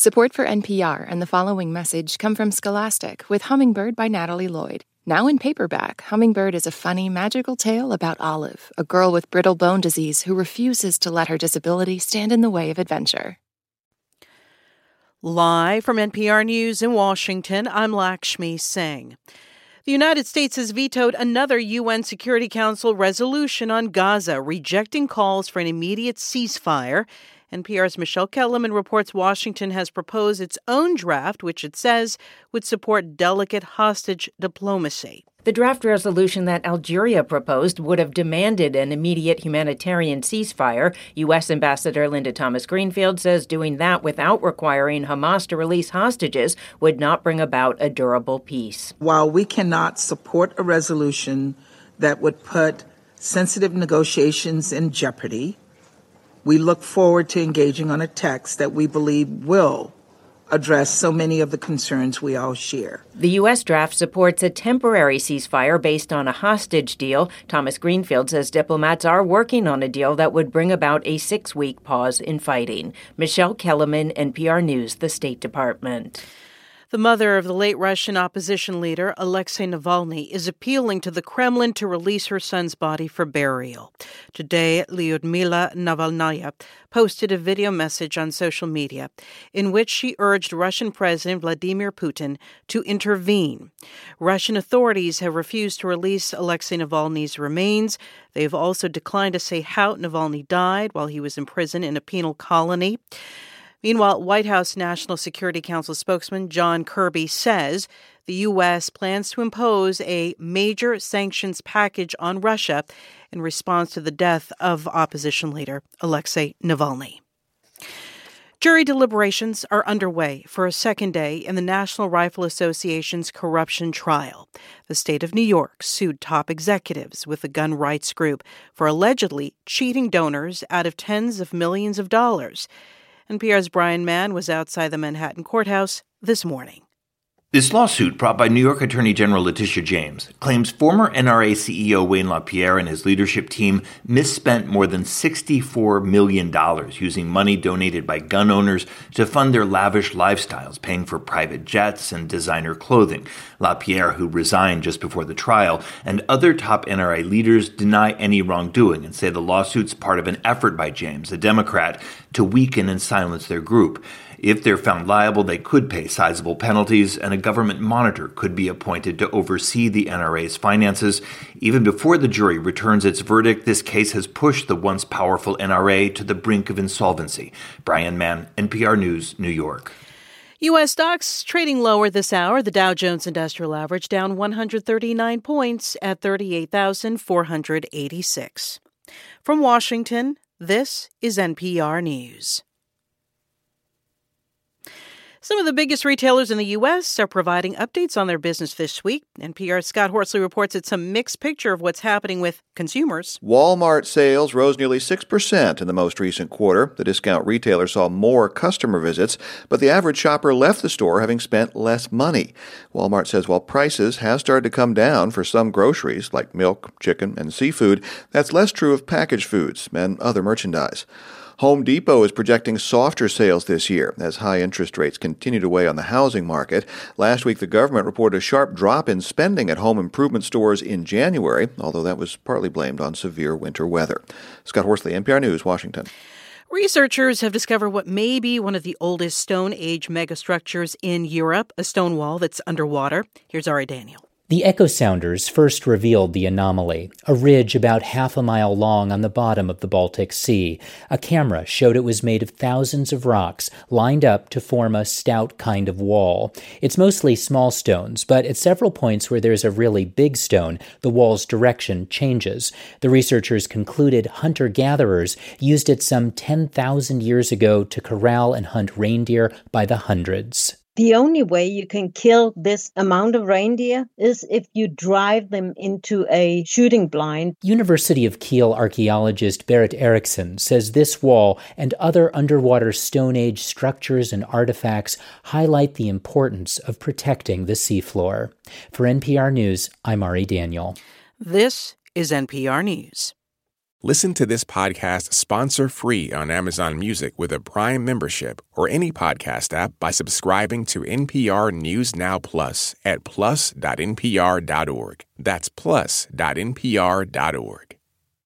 Support for NPR and the following message come from Scholastic with Hummingbird by Natalie Lloyd. Now in paperback, Hummingbird is a funny, magical tale about Olive, a girl with brittle bone disease who refuses to let her disability stand in the way of adventure. Live from NPR News in Washington, I'm Lakshmi Singh. The United States has vetoed another UN Security Council resolution on Gaza, rejecting calls for an immediate ceasefire NPR's Michele Kelemen reports Washington has proposed its own draft, which it says would support delicate hostage diplomacy. The draft resolution that Algeria proposed would have demanded an immediate humanitarian ceasefire. U.S. Ambassador Linda Thomas Greenfield says doing that without requiring Hamas to release hostages would not bring about a durable peace. While we cannot support a resolution that would put sensitive negotiations in jeopardy, we look forward to engaging on a text that we believe will address so many of the concerns we all share. The U.S. draft supports a temporary ceasefire based on a hostage deal. Thomas Greenfield says diplomats are working on a deal that would bring about a six week pause in fighting. Michele Kelemen, NPR News, the State Department. The mother of the late Russian opposition leader, Alexei Navalny, is appealing to the Kremlin to release her son's body for burial. Today, Lyudmila Navalnaya posted a video message on social media in which she urged Russian President Vladimir Putin to intervene. Russian authorities have refused to release Alexei Navalny's remains. They've also declined to say how Navalny died while he was in prison in a penal colony. Meanwhile, White House National Security Council spokesman John Kirby says the U.S. plans to impose a major sanctions package on Russia in response to the death of opposition leader Alexei Navalny. Jury deliberations are underway for a second day in the National Rifle Association's corruption trial. The state of New York sued top executives with the gun rights group for allegedly cheating donors out of tens of millions of dollars. NPR's Brian Mann was outside the Manhattan courthouse this morning. This lawsuit, brought by New York Attorney General Letitia James, claims former NRA CEO Wayne LaPierre and his leadership team misspent more than $64 million using money donated by gun owners to fund their lavish lifestyles, paying for private jets and designer clothing. LaPierre, who resigned just before the trial, and other top NRA leaders deny any wrongdoing and say the lawsuit's part of an effort by James, a Democrat, to weaken and silence their group. If they're found liable, they could pay sizable penalties, and a government monitor could be appointed to oversee the NRA's finances. Even before the jury returns its verdict, this case has pushed the once powerful NRA to the brink of insolvency. Brian Mann, NPR News, New York. U.S. stocks trading lower this hour. The Dow Jones Industrial Average down 139 points at 38,486. From Washington, this is NPR News. Some of the biggest retailers in the U.S. are providing updates on their business this week. NPR's Scott Horsley reports it's a mixed picture of what's happening with consumers. Walmart sales rose nearly 6% in the most recent quarter. The discount retailer saw more customer visits, but the average shopper left the store having spent less money. Walmart says while prices have started to come down for some groceries like milk, chicken, and seafood, that's less true of packaged foods and other merchandise. Home Depot is projecting softer sales this year as high interest rates continue to weigh on the housing market. Last week, the government reported a sharp drop in spending at home improvement stores in January, although that was partly blamed on severe winter weather. Scott Horsley, NPR News, Washington. Researchers have discovered what may be one of the oldest Stone Age megastructures in Europe, a stone wall that's underwater. Here's Ari Daniel. The echo sounders first revealed the anomaly, a ridge about half a mile long on the bottom of the Baltic Sea. A camera showed it was made of thousands of rocks lined up to form a stout kind of wall. It's mostly small stones, but at several points where there's a really big stone, the wall's direction changes. The researchers concluded hunter gatherers used it some 10,000 years ago to corral and hunt reindeer by the hundreds. The only way you can kill this amount of reindeer is if you drive them into a shooting blind. University of Kiel archaeologist Berit Eriksen says this wall and other underwater Stone Age structures and artifacts highlight the importance of protecting the seafloor. For NPR News, I'm Ari Daniel. This is NPR News. Listen to this podcast sponsor free on Amazon Music with a Prime membership or any podcast app by subscribing to NPR News Now Plus at plus.npr.org. That's plus.npr.org.